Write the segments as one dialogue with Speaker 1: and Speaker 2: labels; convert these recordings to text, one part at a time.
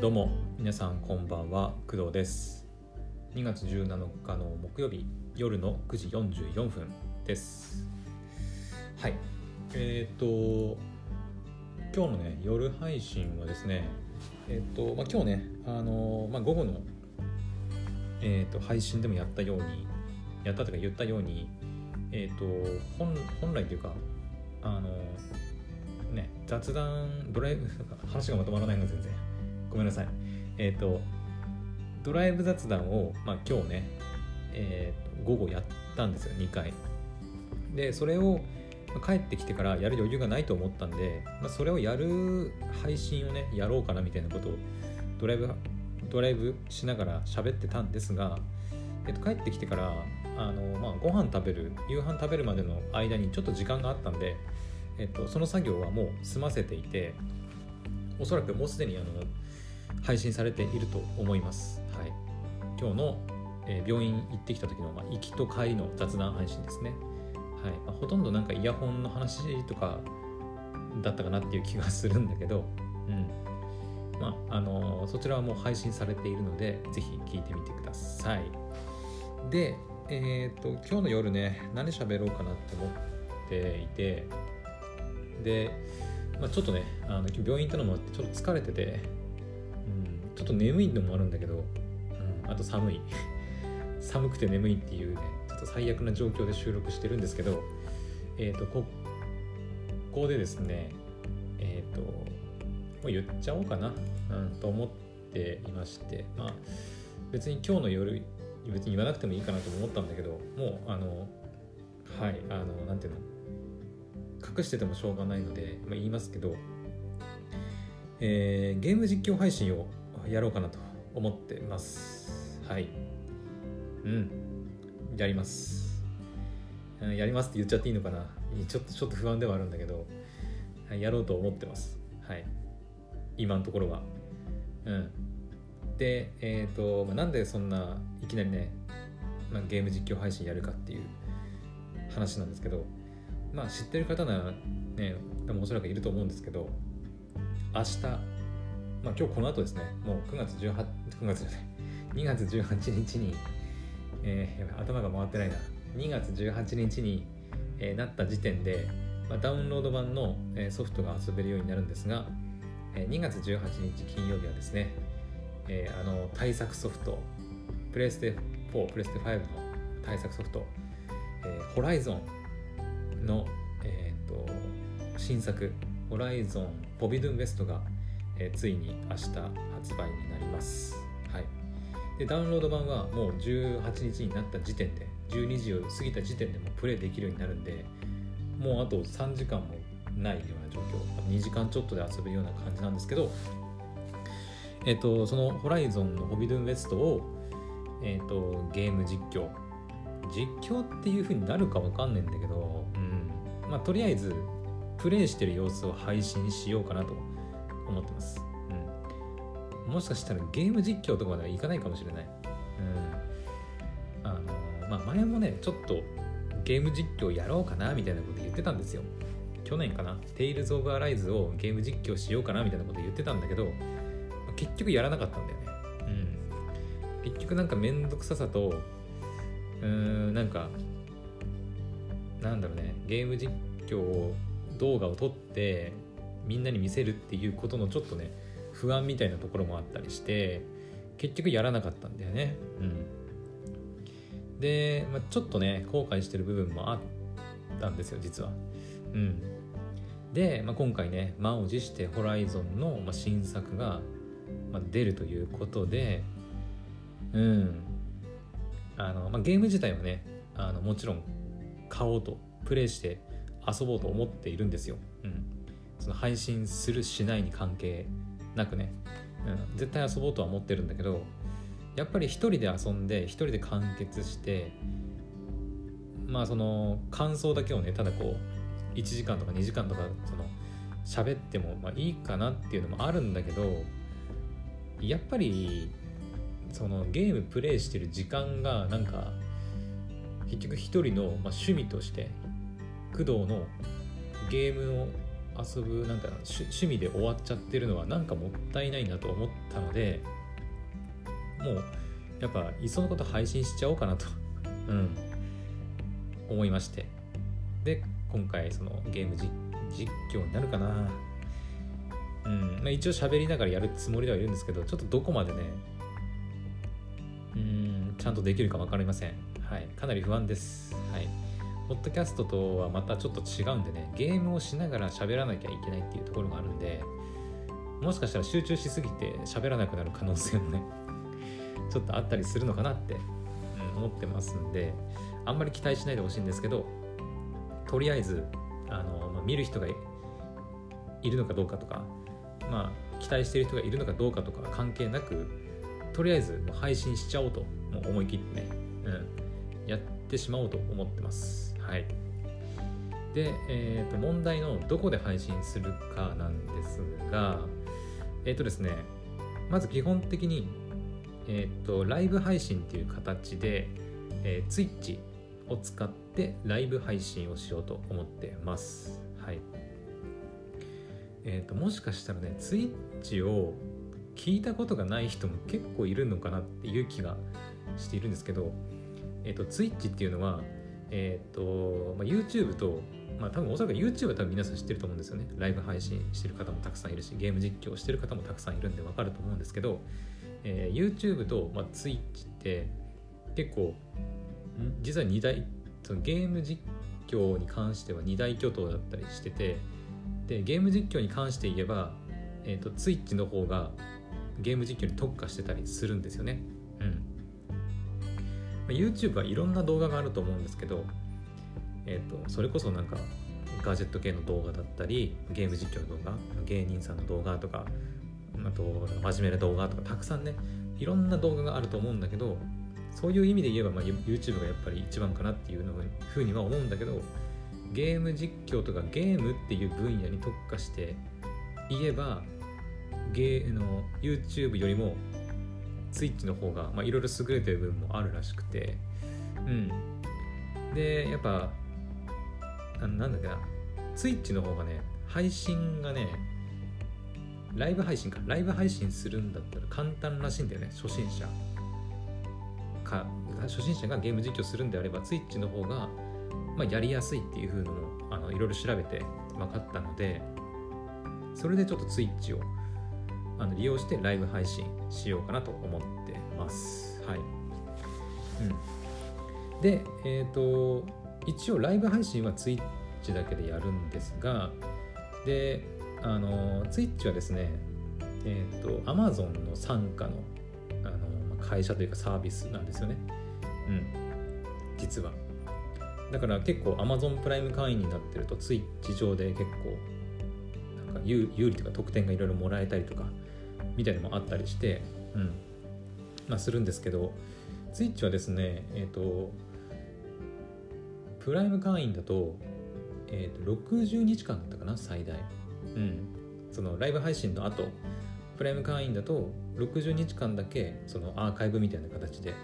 Speaker 1: どうも皆さんこんばんは工藤です。2月17日の木曜日夜の9時44分です。はい。えっ、と今日のね夜配信はですねえっ、と、まあ、今日ねあのまあ、午後の、えー、と配信でもやったようにやったとか言ったようにえっ、と本本来というかあのね雑談ドライブ 話がまとまらないの全然。ごめんなさい。えっ、とドライブ雑談を、まあ、今日ね、えー、午後やったんですよ2回。でそれをま帰ってきてからやる余裕がないと思ったんで、まあ、それをやる配信をねやろうかなみたいなことをドライブドライブしながら喋ってたんですが、えっと、帰ってきてからあの、まあ、ご飯食べる夕飯食べるまでの間にちょっと時間があったんで、えっと、その作業はもう済ませていておそらくもうすでにあの配信されていると思います。はい、今日の、えー、病院行ってきた時の、まあ、行きと帰りの雑談配信ですね。はいまあ、ほとんどなんかイヤホンの話とかだったかなっていう気がするんだけど、うんまああのー、そちらはもう配信されているのでぜひ聞いてみてください。で、えっ、と今日の夜ね何喋ろうかなって思っていてで、まあ、ちょっとねあの病院行ったのもあってちょっと疲れててうんちょっと眠いのもあるんだけど、うん、あと寒い。寒くて眠いっていうねちょっと最悪な状況で収録してるんですけどえっ、ー、とここでですねえっ、ー、ともう言っちゃおうかな、うん、と思っていましてまあ別に今日の夜別に言わなくてもいいかなと思ったんだけどもうあのはいあのなんていうの隠しててもしょうがないので、まあ、言いますけど、えー、ゲーム実況配信をやろうかなと思ってます。はい。うん。やります。やりますって言っちゃっていいのかな。ちょっとちょっと不安ではあるんだけどやろうと思ってます。はい。今のところは。うん。でえっ、ー、と、まあ、なんでそんないきなりね、まあ、ゲーム実況配信やるかっていう話なんですけどまあ知ってる方ならねでもおそらくいると思うんですけど明日まあ、今日この後ですね、もう9月18、9月じゃない、2月18日に、えー、頭が回ってないな、2月18日に、えー、なった時点で、まあ、ダウンロード版の、えー、ソフトが遊べるようになるんですが、えー、2月18日金曜日はですね、えー、あの対策ソフト、プレステ4、プレステ5の対策ソフト、えー、ホライゾンの、えーと、新作、ホライゾンポビドゥンベストがえー、ついに明日発売になります。はい、でダウンロード版はもう18日になった時点で12時を過ぎた時点でもプレイできるようになるんでもうあと3時間もないような状況2時間ちょっとで遊べるような感じなんですけど、えっ、ー、とそのホライゾンのホビドゥンウエストを、えっ、ー、とゲーム実況実況っていう風になるかわかんないんだけど、まあ、とりあえずプレイしてる様子を配信しようかなと思ってます。うん、もしかしたらゲーム実況とかまではいかないかもしれない。うん、あのまあ、前もね、ちょっとゲーム実況やろうかなみたいなこと言ってたんですよ。去年かな、Tales of Arise をゲーム実況しようかなみたいなこと言ってたんだけど、結局やらなかったんだよね。うん。結局なんかめんどくささと、うーん、なんか、なんだろうね、ゲーム実況動画を撮ってみんなに見せるっていうことのちょっとね不安みたいなところもあったりして結局やらなかったんだよね。うん。で、まあ、ちょっとね後悔してる部分もあったんですよ実は。うん。で、まあ、今回ね満を持してホライゾンの、ま、新作が、出るということでうん。あの、まあ、ゲーム自体はねあのもちろん買おうとプレイして遊ぼうと思っているんですよ、うん、その配信するしないに関係なくね、うん、絶対遊ぼうとは思ってるんだけどやっぱり一人で遊んで一人で完結してまあその感想だけをねただこう1時間とか2時間とかその喋ってもまあいいかなっていうのもあるんだけどやっぱりそのゲームプレイしてる時間がなんか結局一人の、まあ、趣味として工藤のゲームの遊ぶなんだろう趣趣味で終わっちゃってるのはなんかもったいないなと思ったのでもうやっぱいっそのこと配信しちゃおうかなと、うん、思いまして。で今回そのゲーム実況になるかな。うんまあ、一応喋りながらやるつもりではいるんですけどちょっとどこまでねうんちゃんとできるか分かりません。はい。かなり不安です。はい。ポッドキャストとはまたちょっと違うんでねゲームをしながら喋らなきゃいけないっていうところがあるんでもしかしたら集中しすぎて喋らなくなる可能性もね ちょっとあったりするのかなって、思ってますんであんまり期待しないでほしいんですけどとりあえずあの、まあ、見る人がいるのかどうかとかまあ期待してる人がいるのかどうかとか関係なくとりあえず配信しちゃおうともう思い切ってね、うん、ってしまおうと思ってます。はい。で、えー、と問題のどこで配信するかなんですがえっ、ー、とですねまず基本的にえっ、ー、とライブ配信っていう形で、えー、Twitch を使ってライブ配信をしようと思ってます。はい。えーと、もしかしたらねツイッチを聞いたことがない人も結構いるのかなっていう気がしているんですけど、えーと、ツイッチっていうのは、えーとまあ、YouTube と、まあ、多分おそらく YouTube は多分皆さん知ってると思うんですよねライブ配信してる方もたくさんいるしゲーム実況してる方もたくさんいるんで分かると思うんですけど、えー、YouTube と、まあ、ツイッチって結構実は2大そのゲーム実況に関しては2大巨頭だったりしててでゲーム実況に関して言えば、えーと、ツイッチの方がゲーム実況に特化してたりするんですよね。うん。YouTube はいろんな動画があると思うんですけど、えーと、それこそなんかガジェット系の動画だったりゲーム実況の動画芸人さんの動画とかあと真面目な動画とかたくさんねいろんな動画があると思うんだけどそういう意味で言えば、まあ、YouTube がやっぱり一番かなっていうのふうには思うんだけどゲーム実況とかゲームっていう分野に特化して言えばゲーの YouTube よりも Twitch の方がいろいろ優れてる部分もあるらしくてうん。でやっぱなんだっけな Twitch の方がね配信がねライブ配信かライブ配信するんだったら簡単らしいんだよね初心者。か初心者がゲーム実況するんであれば Twitch の方がまあ、やりやすいっていう風のもいろいろ調べて分かったのでそれでちょっと Twitch をあの利用してライブ配信しようかなと思ってます。はい。うん、で、えっ、ー、と、一応ライブ配信は Twitch だけでやるんですが、で、あの、Twitch はですね、えっ、ー、と、Amazon の傘下のあの会社というかサービスなんですよね。うん。実は。だから結構 Amazon プライム会員になってると Twitch 上で結構なんか有有利とか特典がいろいろもらえたりとかみたいのもあったりしてうん。まあするんですけど Twitch はですねえっ、ー、とプライム会員だと,、えー、と60日間だったかな最大。うん。そのライブ配信の後プライム会員だと60日間だけそのアーカイブみたいな形で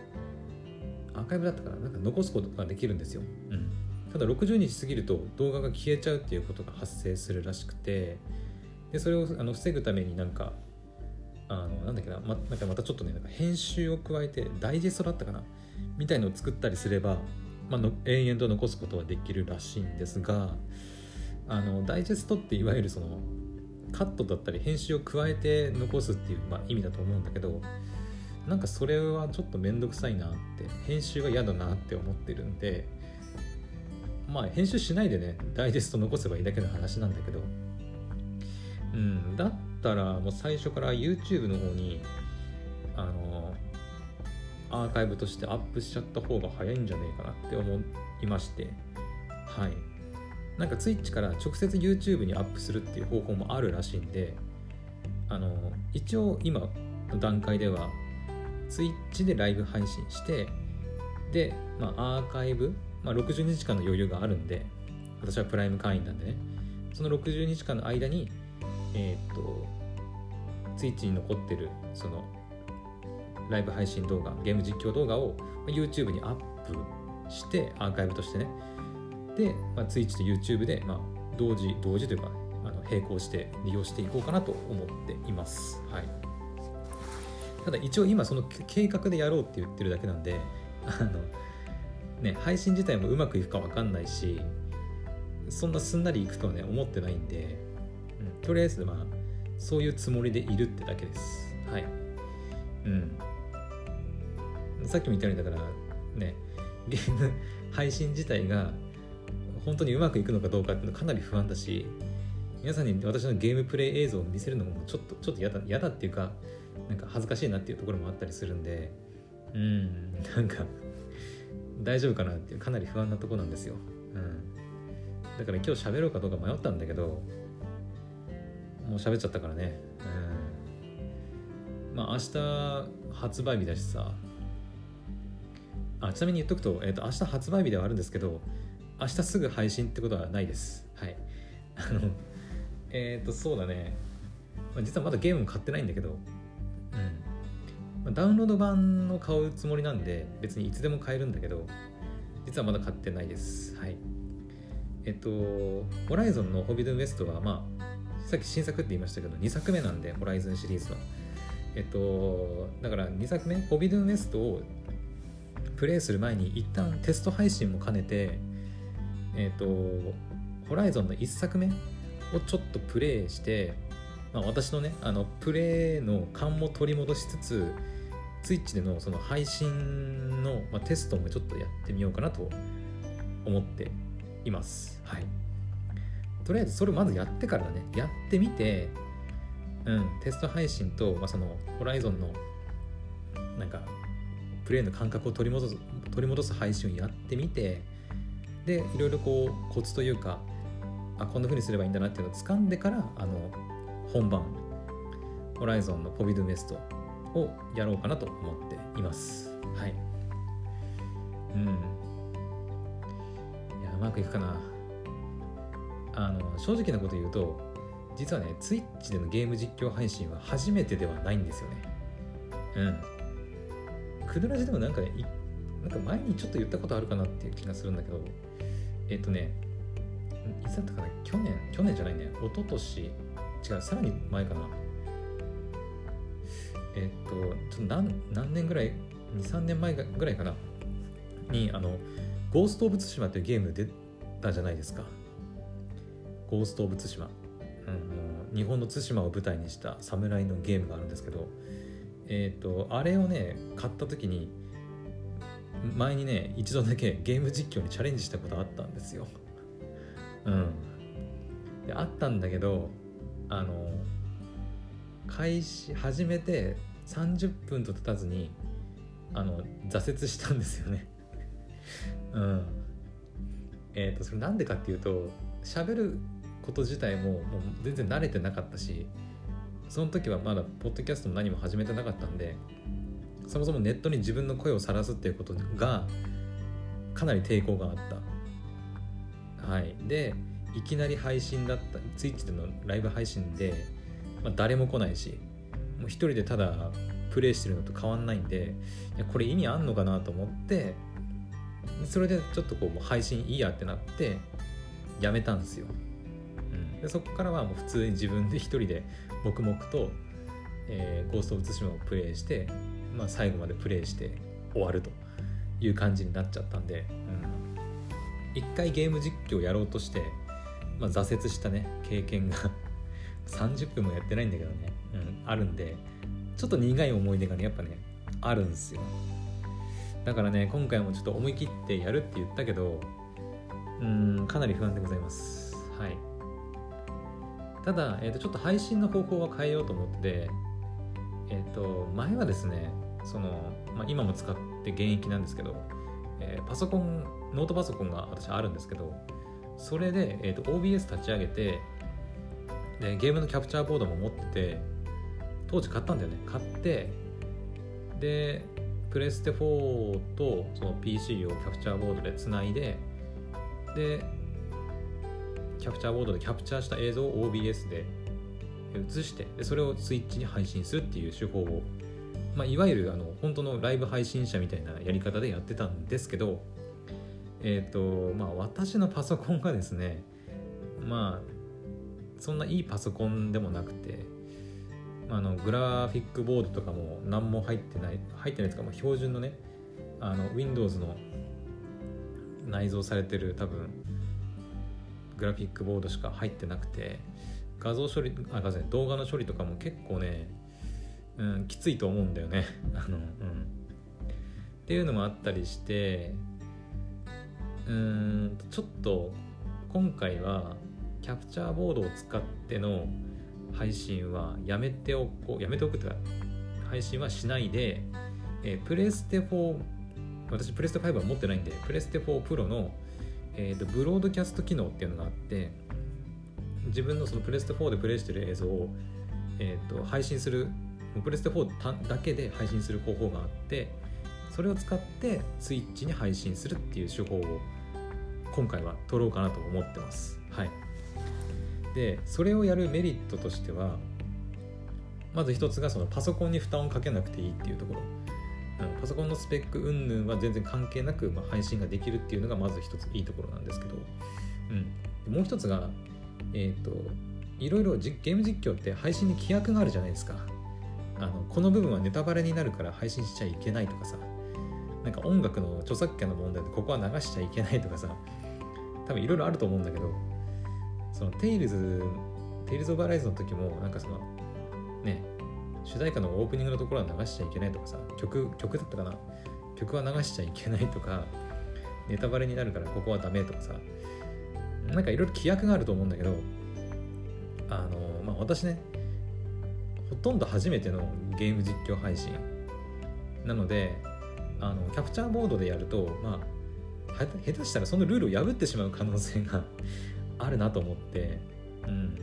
Speaker 1: アーカイブだったからなんか残すことができるんですよ、うん、ただ60日過ぎると動画が消えちゃうっていうことが発生するらしくてでそれをあの防ぐためになんかあのなんだっけな,、ま、なんかまたちょっとねなんか編集を加えてダイジェストだったかなみたいのを作ったりすれば、まあの、延々と残すことはできるらしいんですがあのダイジェストっていわゆるそのカットだったり編集を加えて残すっていう、まあ、意味だと思うんだけどなんかそれはちょっと面倒くさいなって編集が嫌だなって思ってるんでまあ編集しないでねダイジェスト残せばいいだけの話なんだけどうんだったらもう最初から YouTube の方にあのアーカイブとしてアップしちゃった方が早いんじゃねえかなって思いまして。はい。なんか Twitch から直接 YouTube にアップするっていう方法もあるらしいんであの一応今の段階では Twitch でライブ配信してで、まあ、アーカイブ、まあ、60日間の余裕があるんで私はプライム会員なんでね。その60日間の間にえー、っと Twitch に残ってるそのライブ配信動画ゲーム実況動画を YouTube にアップしてアーカイブとしてね。で、まあ、Twitch と YouTube で、まあ、同時同時というかあの並行して利用していこうかなと思っています。はい。ただ一応今その計画でやろうって言ってるだけなんであのね配信自体もうまくいくか分かんないしそんなすんなりいくとはね思ってないんで、うん、とりあえずまあそういうつもりでいるってだけです。はい。うん。さっきも言ったようにだからねゲーム配信自体が本当にうまくいくのかどうかっていうのかなり不安だし皆さんに私のゲームプレイ映像を見せるのもちょっとちょっと嫌だ嫌だっていうかなんか恥ずかしいなっていうところもあったりするんでうんなんか大丈夫かなっていうかなり不安なとこなんですよ、うん、だから今日喋ろうかどうか迷ったんだけどもう喋っちゃったからね。うん。まあ明日発売日だしさ。あちなみに言っとくと,、えーと、明日発売日ではあるんですけど明日すぐ配信ってことはないです。はい。あのえっ、ー、とそうだね、まあ、実はまだゲーム買ってないんだけどうん。ダウンロード版を買うつもりなんで別にいつでも買えるんだけど実はまだ買ってないです。はい。えっとホライゾンのホビドゥンウエストはまあさっき新作って言いましたけど2作目なんでホライゾンシリーズは。えっとだから2作目ホビドゥンウエストをプレイする前に一旦テスト配信も兼ねてえっ、とホライゾンの1作目をちょっとプレイして、まあ、私のねあのプレイの勘も取り戻しつつツイッチでのその配信の、まあ、テストもちょっとやってみようかなと思っています。はい。とりあえずそれまずやってからだね。やってみてうんテスト配信と、まあ、そのホライゾンのなんかプレイの感覚を取り戻す取り戻す配信をやってみてでいろいろこうコツというかあこんな風にすればいいんだなっていうのを掴んでからあの本番ホライゾンのポビドゥメストをやろうかなと思っています。はい。うん。いやうまくいくかな。あの正直なこと言うと実はね Twitch でのゲーム実況配信は初めてではないんですよね。うん。クドラジでもなんかねなんか前にちょっと言ったことあるかなっていう気がするんだけどえっ、とねいつだったかな去年去年じゃないね一昨年違うさらに前かな。えっ、とちょっと何何年ぐらい23年前ぐらいかな。にあのゴースト・オブ・ツシマっていうゲーム出たじゃないですか。ゴースト・オブ・ツシマ、日本の対馬を舞台にした侍のゲームがあるんですけどえっ、ー、とあれをね買った時に前にね一度だけゲーム実況にチャレンジしたことあったんですよ。うん。であったんだけどあの開始始めて30分と経たずにあの挫折したんですよね。うん。えっ、ー、とそれなんでかっていうと喋ること自体ももう全然慣れてなかったしその時はまだポッドキャストも何も始めてなかったんでそもそもネットに自分の声を晒すっていうことがかなり抵抗があった。はい。でいきなり配信だったツイッチでのライブ配信で、まあ、誰も来ないしもう一人でただプレイしてるのと変わんないんでいやこれ意味あんのかなと思ってそれでちょっとこう配信いいやってなってやめたんですよ、でそこからはもう普通に自分で一人で黙々と、えー、ゴースト・オブ・ツシマをプレイして、まあ、最後までプレイして終わるという感じになっちゃったんで、うん、一回ゲーム実況やろうとして、まあ、挫折したね経験が。30分もやってないんだけどね、うん、あるんでちょっと苦い思い出がねやっぱねあるんですよ。だからね今回もちょっと思い切ってやるって言ったけどうんかなり不安でございます。はい。ただ、えー、とちょっと配信の方法は変えようと思って、え、ー、と前はですねその、まあ、今も使って現役なんですけど、えー、パソコンノートパソコンが私あるんですけどそれで、えー、と OBS 立ち上げてでゲームのキャプチャーボードも持ってて当時買ったんだよね。買ってでプレステ4とその PC をキャプチャーボードでつないででキャプチャーボードでキャプチャーした映像を OBS で映してでそれをスイッチに配信するっていう手法を、まあ、いわゆるあの本当のライブ配信者みたいなやり方でやってたんですけどえっ、ー、とまあ私のパソコンがですねまあそんないいパソコンでもなくてあのグラフィックボードとかも何も入ってない入ってないですかもう標準のねあの Windows の内蔵されてる多分グラフィックボードしか入ってなくて画像処理あ画像動画の処理とかも結構ね、うん、きついと思うんだよね。あの、うん、っていうのもあったりしてうんちょっと今回はキャプチャーボードを使っての配信はやめておこうやめておくとか配信はしないで、えー、プレステ4私プレステ5は持ってないんでプレステ4プロの、えーと、ブロードキャスト機能っていうのがあって自分のそのプレステ4でプレイしてる映像を、えーと、配信するプレステ4だけで配信する方法があってそれを使ってスイッチに配信するっていう手法を今回は取ろうかなと思ってます。はい。でそれをやるメリットとしてはまず一つがそのパソコンに負担をかけなくていいっていうところ。パソコンのスペック云々は全然関係なく、まあ、配信ができるっていうのがまず一ついいところなんですけど、うん、もう一つが、えっ、ー、といろいろゲーム実況って配信に規約があるじゃないですか。あのこの部分はネタバレになるから配信しちゃいけないとかさ。なんか音楽の著作権の問題でここは流しちゃいけないとかさ。多分いろいろあると思うんだけどそのテイルズテイルズ・オブ・アライズの時もなんかその主題歌のオープニングのところは流しちゃいけないとかさ曲曲だったかな？曲は流しちゃいけないとか ネタバレになるからここはダメとかさなんかいろいろ規約があると思うんだけどあのまあ私ねほとんど初めてのゲーム実況配信。なのであのキャプチャーボードでやるとまあ下手したらそのルールを破ってしまう可能性が あるなと思ってうん。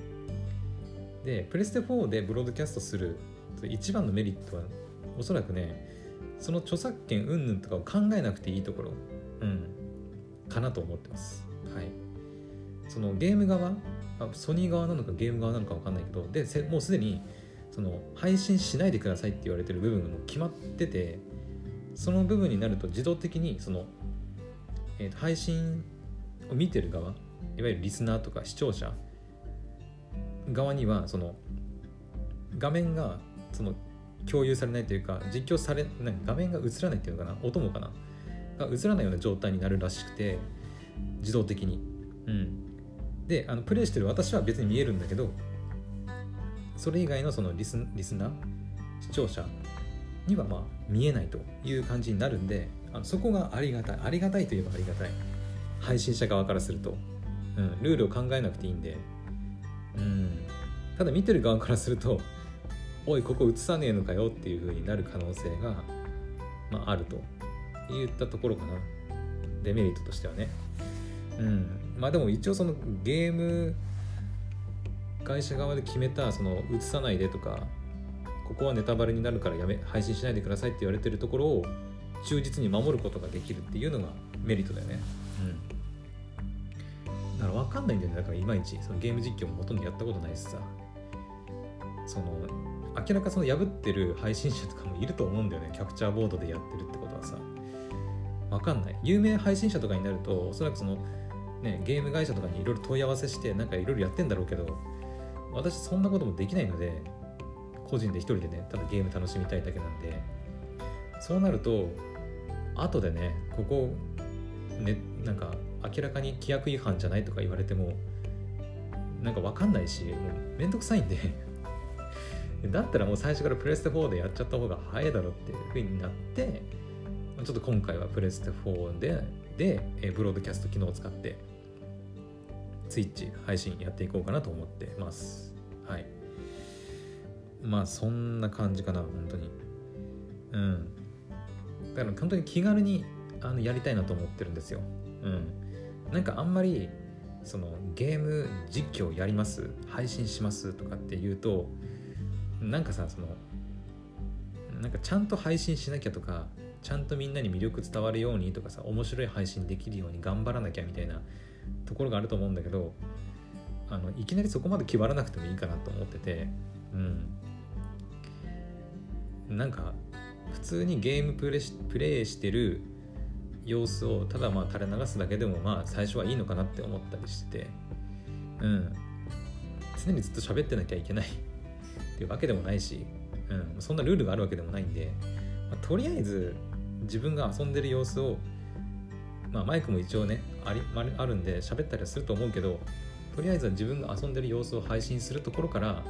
Speaker 1: でプレステ4でブロードキャストする一番のメリットはおそらくねその著作権云々とかを考えなくていいところ、うん、かなと思ってます。はい。そのゲーム側、ソニー側なのかゲーム側なのか分かんないけど、で、もうすでにその配信しないでくださいって言われてる部分がもう決まってて、その部分になると自動的にその、えー、と配信を見てる側、いわゆるリスナーとか視聴者側にはその画面がその共有されないというか実況されない画面が映らないっていうのかな音もかなが映らないような状態になるらしくて自動的に。うん。であのプレイしてる私は別に見えるんだけどそれ以外のそのリスリスナー視聴者にはまあ見えないという感じになるんであのそこがありがたいありがたいといえばありがたい。配信者側からすると、うん、ルールを考えなくていいんで、うん、ただ見てる側からするとおいここ映さねえのかよっていう風になる可能性が、まあ、あると。いったところかな。デメリットとしてはね。うん。まあでも一応そのゲーム会社側で決めたその映さないでとかここはネタバレになるからやめ配信しないでくださいって言われてるところを忠実に守ることができるっていうのがメリットだよね。うん。だから分かんないんだよね。だからいまいちそのゲーム実況もほとんどやったことないしさ。その明らかその破ってる配信者とかもいると思うんだよね。キャプチャーボードでやってるってことはさ。わかんない。有名配信者とかになるとおそらくそのねゲーム会社とかにいろいろ問い合わせしてなんかいろいろやってんだろうけど私そんなこともできないので個人で一人でねただゲーム楽しみたいだけなんで。そうなると後でねここねなんか明らかに規約違反じゃないとか言われてもなんか分かんないしもうめんどくさいんで。だったらもう最初からプレステ4でやっちゃった方が早いだろっていう風になってちょっと今回はプレステ4ででブロードキャスト機能を使ってツイッチ配信やっていこうかなと思ってます。はい。まあそんな感じかな本当に。うん。だから本当に気軽にあのやりたいなと思ってるんですよ。うん。なんかあんまりそのゲーム実況やります？配信します？とかっていうとなんかさそのなんかちゃんと配信しなきゃとかちゃんとみんなに魅力伝わるようにとかさ面白い配信できるように頑張らなきゃみたいなところがあると思うんだけどあのいきなりそこまで決まらなくてもいいかなと思っててうん。なんか普通にゲームプレプレイしてる様子をただまあ垂れ流すだけでもまあ最初はいいのかなって思ったりしててうん。常にずっと喋ってなきゃいけない。っていうわけでもないし、うん、そんなルールがあるわけでもないんで、まあ、とりあえず自分が遊んでる様子を、まあ、マイクも一応ねありあるんで喋ったりはすると思うけどとりあえずは自分が遊んでる様子を配信するところから、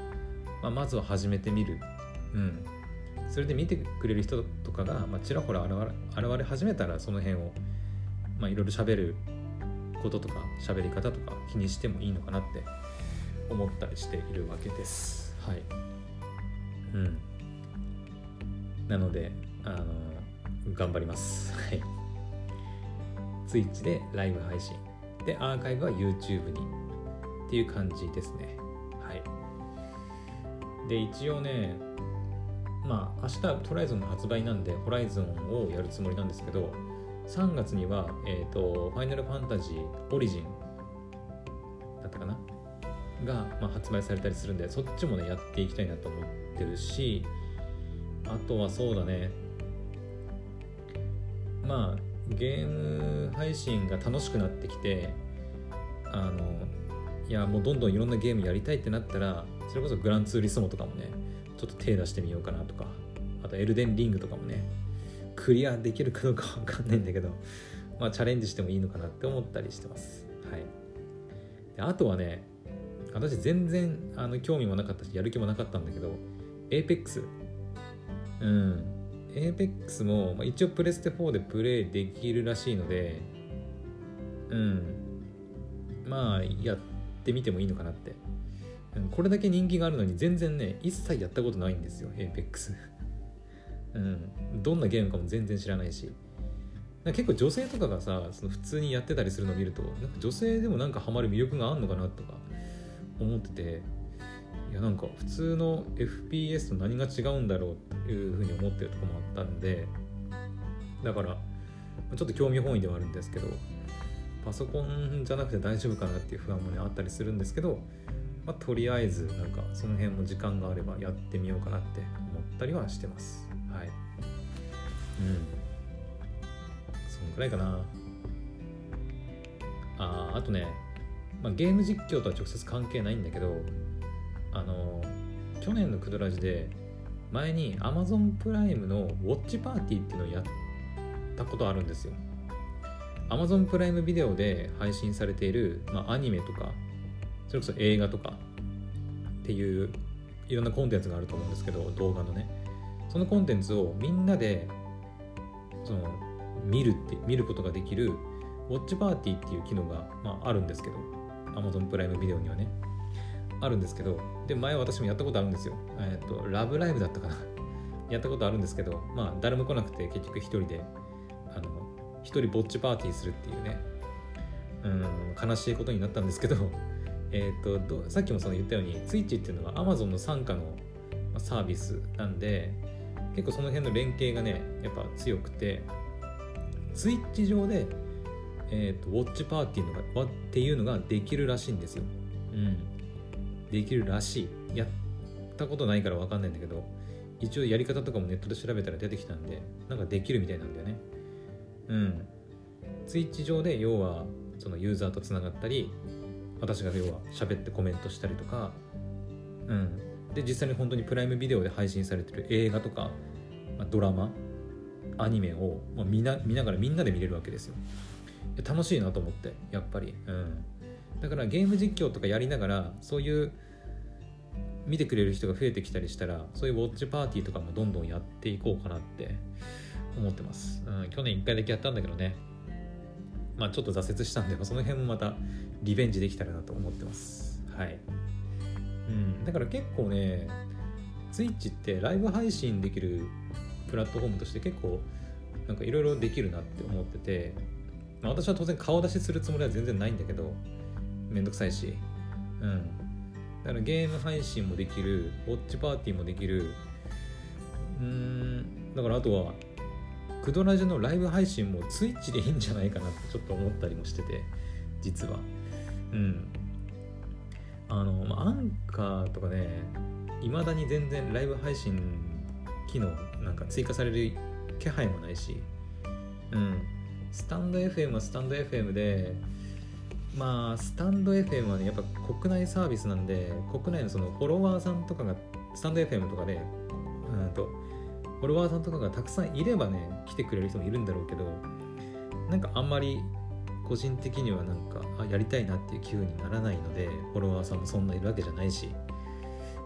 Speaker 1: まあ、まずは始めてみる、うん、それで見てくれる人とかが、まあ、ちらほら現れ始めたらその辺を、まあ、いろいろ喋ることとか喋り方とか気にしてもいいのかなって思ったりしているわけです。はい。うん。なのであの頑張ります。はい。Twitch でライブ配信。でアーカイブは YouTube に。っていう感じですね。はい。で一応ねまあ明日トライゾンの発売なんでホライゾンをやるつもりなんですけど3月には、えっ、ー、と、ファイナルファンタジーオリジンだったかなが、まあ、発売されたりするんで、そっちもね、やっていきたいなと思ってるし、あとはそうだね、まあ、ゲーム配信が楽しくなってきて、あの、いや、もうどんどんいろんなゲームやりたいってなったら、それこそグランツーリスモとかもね、ちょっと手出してみようかなとか、あとエルデンリングとかもね、クリアできるかどうかわかんないんだけど、まあ、チャレンジしてもいいのかなって思ったりしてます。はい。であとはね、私全然あの興味もなかったし、やる気もなかったんだけど、Apex。うん。Apex も、まあ、一応プレステ4でプレイできるらしいので、うん。まあ、やってみてもいいのかなって。うんこれだけ人気があるのに全然ね、一切やったことないんですよ、Apex。うん、どんなゲームかも全然知らないし結構女性とかがさその普通にやってたりするのを見るとなんか女性でもなんかハマる魅力があるのかなとか思ってていやなんか普通の FPS と何が違うんだろうっていうふうに思ってるとこもあったんでだからちょっと興味本位ではあるんですけどパソコンじゃなくて大丈夫かなっていう不安もねあったりするんですけど、まあ、とりあえずなんかその辺も時間があればやってみようかなって思ったりはしてます。はい。うん。そんくらいかな。ああとね、まあ、ゲーム実況とは直接関係ないんだけどあの去年のクドラジで前に Amazon プライムのウォッチパーティーっていうのをやったことあるんですよ。Amazon プライムビデオで配信されている、まあ、アニメとかそれこそ映画とかっていういろんなコンテンツがあると思うんですけど動画のね。そのコンテンツをみんなでその見るって見ることができるウォッチパーティーっていう機能が、まあ、あるんですけど。Amazon プライムビデオにはねあるんですけどで前私もやったことあるんですよ。えっ、とラブライブだったかな。やったことあるんですけどまあ誰も来なくて結局一人であの一人ぼっちパーティーするっていうねうん悲しいことになったんですけど えっ、とさっきもその言ったように Twitch っていうのは Amazon の傘下のサービスなんで結構その辺の連携がねやっぱ強くてツイッチ上で、えーと、ウォッチパーティーのがっていうのができるらしいんですよ。うん。できるらしい。やったことないから分かんないんだけど一応やり方とかもネットで調べたら出てきたんでなんかできるみたいなんだよね。うん。ツイッチ上で要はそのユーザーとつながったり私が要は喋ってコメントしたりとか、うん、で実際に本当にプライムビデオで配信されてる映画とか、まあ、ドラマアニメを、まあ、見な見ながらみんなで見れるわけですよ楽しいなと思ってやっぱり、うん、だからゲーム実況とかやりながらそういう見てくれる人が増えてきたりしたらそういうウォッチパーティーとかもどんどんやっていこうかなって思ってます、うん、去年1回だけやったんだけどね。まあちょっと挫折したんでその辺もまたリベンジできたらなと思ってます。はい。うん、だから結構ね Twitch ってライブ配信できるプラットフォームとして結構なんかいろいろできるなって思ってて、まあ、私は当然顔出しするつもりは全然ないんだけどめんどくさいし。うん。だからゲーム配信もできるウォッチパーティーもできる。うん。だからあとはクドラジのライブ配信も Twitch でいいんじゃないかなってちょっと思ったりもしてて実は。うん。あの、まあ、アンカーとかねいまだに全然ライブ配信機能なんか追加される気配もないし。うん。スタンド FM はスタンド FM でまあスタンド FM はねやっぱ国内サービスなんで国内のそのフォロワーさんとかがスタンド FM とかでうんとフォロワーさんとかがたくさんいればね来てくれる人もいるんだろうけどなんかあんまり個人的にはなんかあやりたいなっていう気分にならないのでフォロワーさんもそんないるわけじゃないし。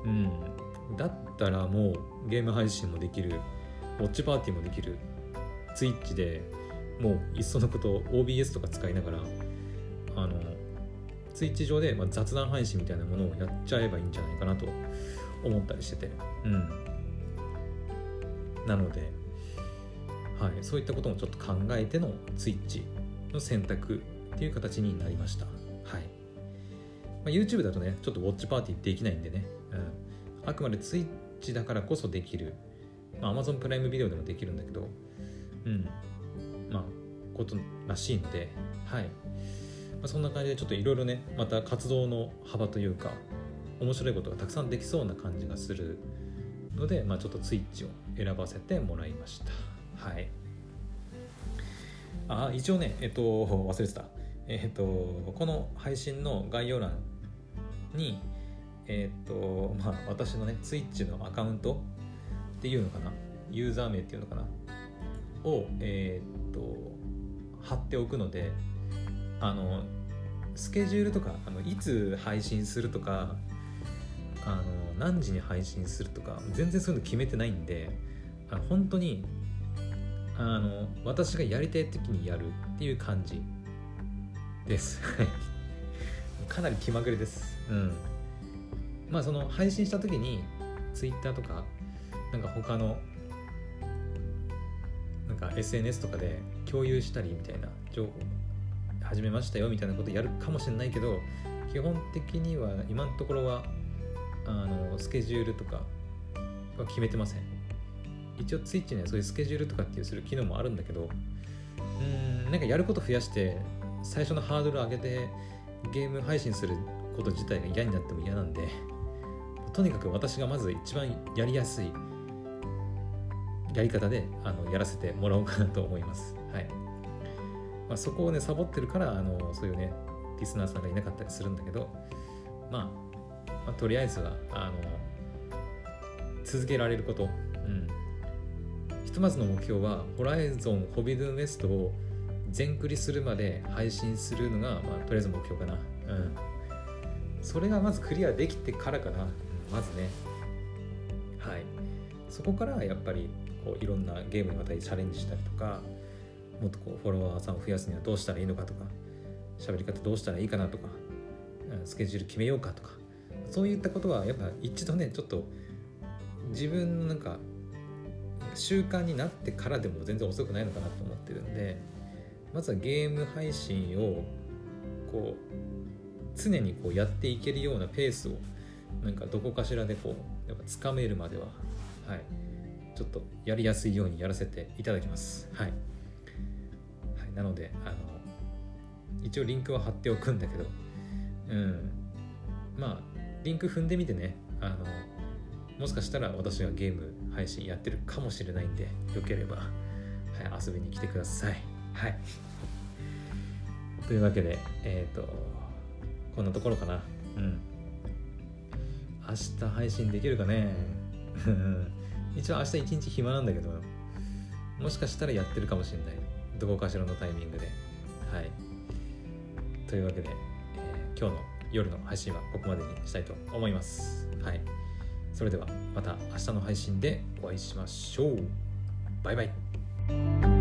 Speaker 1: うん。だったらもうゲーム配信もできるウォッチパーティーもできる Twitch でもういっそのこと OBS とか使いながらあのツイッチ上で、まあ、雑談配信みたいなものをやっちゃえばいいんじゃないかなと思ったりしてて。うん。なので、はい、そういったこともちょっと考えてのツイッチの選択っていう形になりました。はい、まあ、YouTube だとねちょっとウォッチパーティーできないんでね、うん、あくまでツイッチだからこそできる、まあ、Amazon プライムビデオでもできるんだけど。うん。ことらしいのではい。まあ、そんな感じでちょっといろいろねまた活動の幅というか面白いことがたくさんできそうな感じがするので、まあ、ちょっとツイッチを選ばせてもらいました。はい。あ一応ねえっと忘れてた。えっとこの配信の概要欄にえっとまあ私のねツイッチのアカウントっていうのかな？ユーザー名っていうのかな？をえっと貼っておくのであのスケジュールとかあのいつ配信するとかあの何時に配信するとか全然そういうの決めてないんであの本当にあの私がやりたい時にやるっていう感じです。かなり気まぐれです。うん。まあその配信した時に Twitter とかなんか他のか SNS とかで共有したりみたいな情報始めましたよみたいなことやるかもしれないけど基本的には今のところはあのスケジュールとかは決めてません。一応 Twitch にはそういうスケジュールとかっていうする機能もあるんだけどうんなんかやること増やして最初のハードル上げてゲーム配信すること自体が嫌になっても嫌なんでとにかく私がまず一番やりやすいやり方であのやらせてもらおうかなと思います。はい。まあ、そこをねサボってるからあのそういうねリスナーさんがいなかったりするんだけど、まあ、まあ、とりあえずはあの続けられること、うん、ひとまずの目標はホライゾンホビドゥンウェストを全クリするまで配信するのが、まあ、とりあえず目標かな、うん、それがまずクリアできてからかな、まずね。はい。そこからやっぱりこういろんなゲームにまたりチャレンジしたりとかもっとこうフォロワーさんを増やすにはどうしたらいいのかとか喋り方どうしたらいいかなとかスケジュール決めようかとかそういったことはやっぱ一度ねちょっと自分のなんか習慣になってからでも全然遅くないのかなと思ってるんでまずはゲーム配信をこう常にこうやっていけるようなペースをなんかどこかしらでこうやっぱつかめるまでははい。ちょっとやりやすいようにやらせていただきます。はい。はいなのであの一応リンクは貼っておくんだけどうん。まあリンク踏んでみてねあのもしかしたら私がゲーム配信やってるかもしれないんでよければ、はい、遊びに来てください。はい。というわけでえっ、ー、とこんなところかな。うん。明日配信できるかね。一応明日一日暇なんだけどもしかしたらやってるかもしれない。どこかしらのタイミングで。はい。というわけで、えー、今日の夜の配信はここまでにしたいと思います。はい。それではまた明日の配信でお会いしましょう。バイバイ。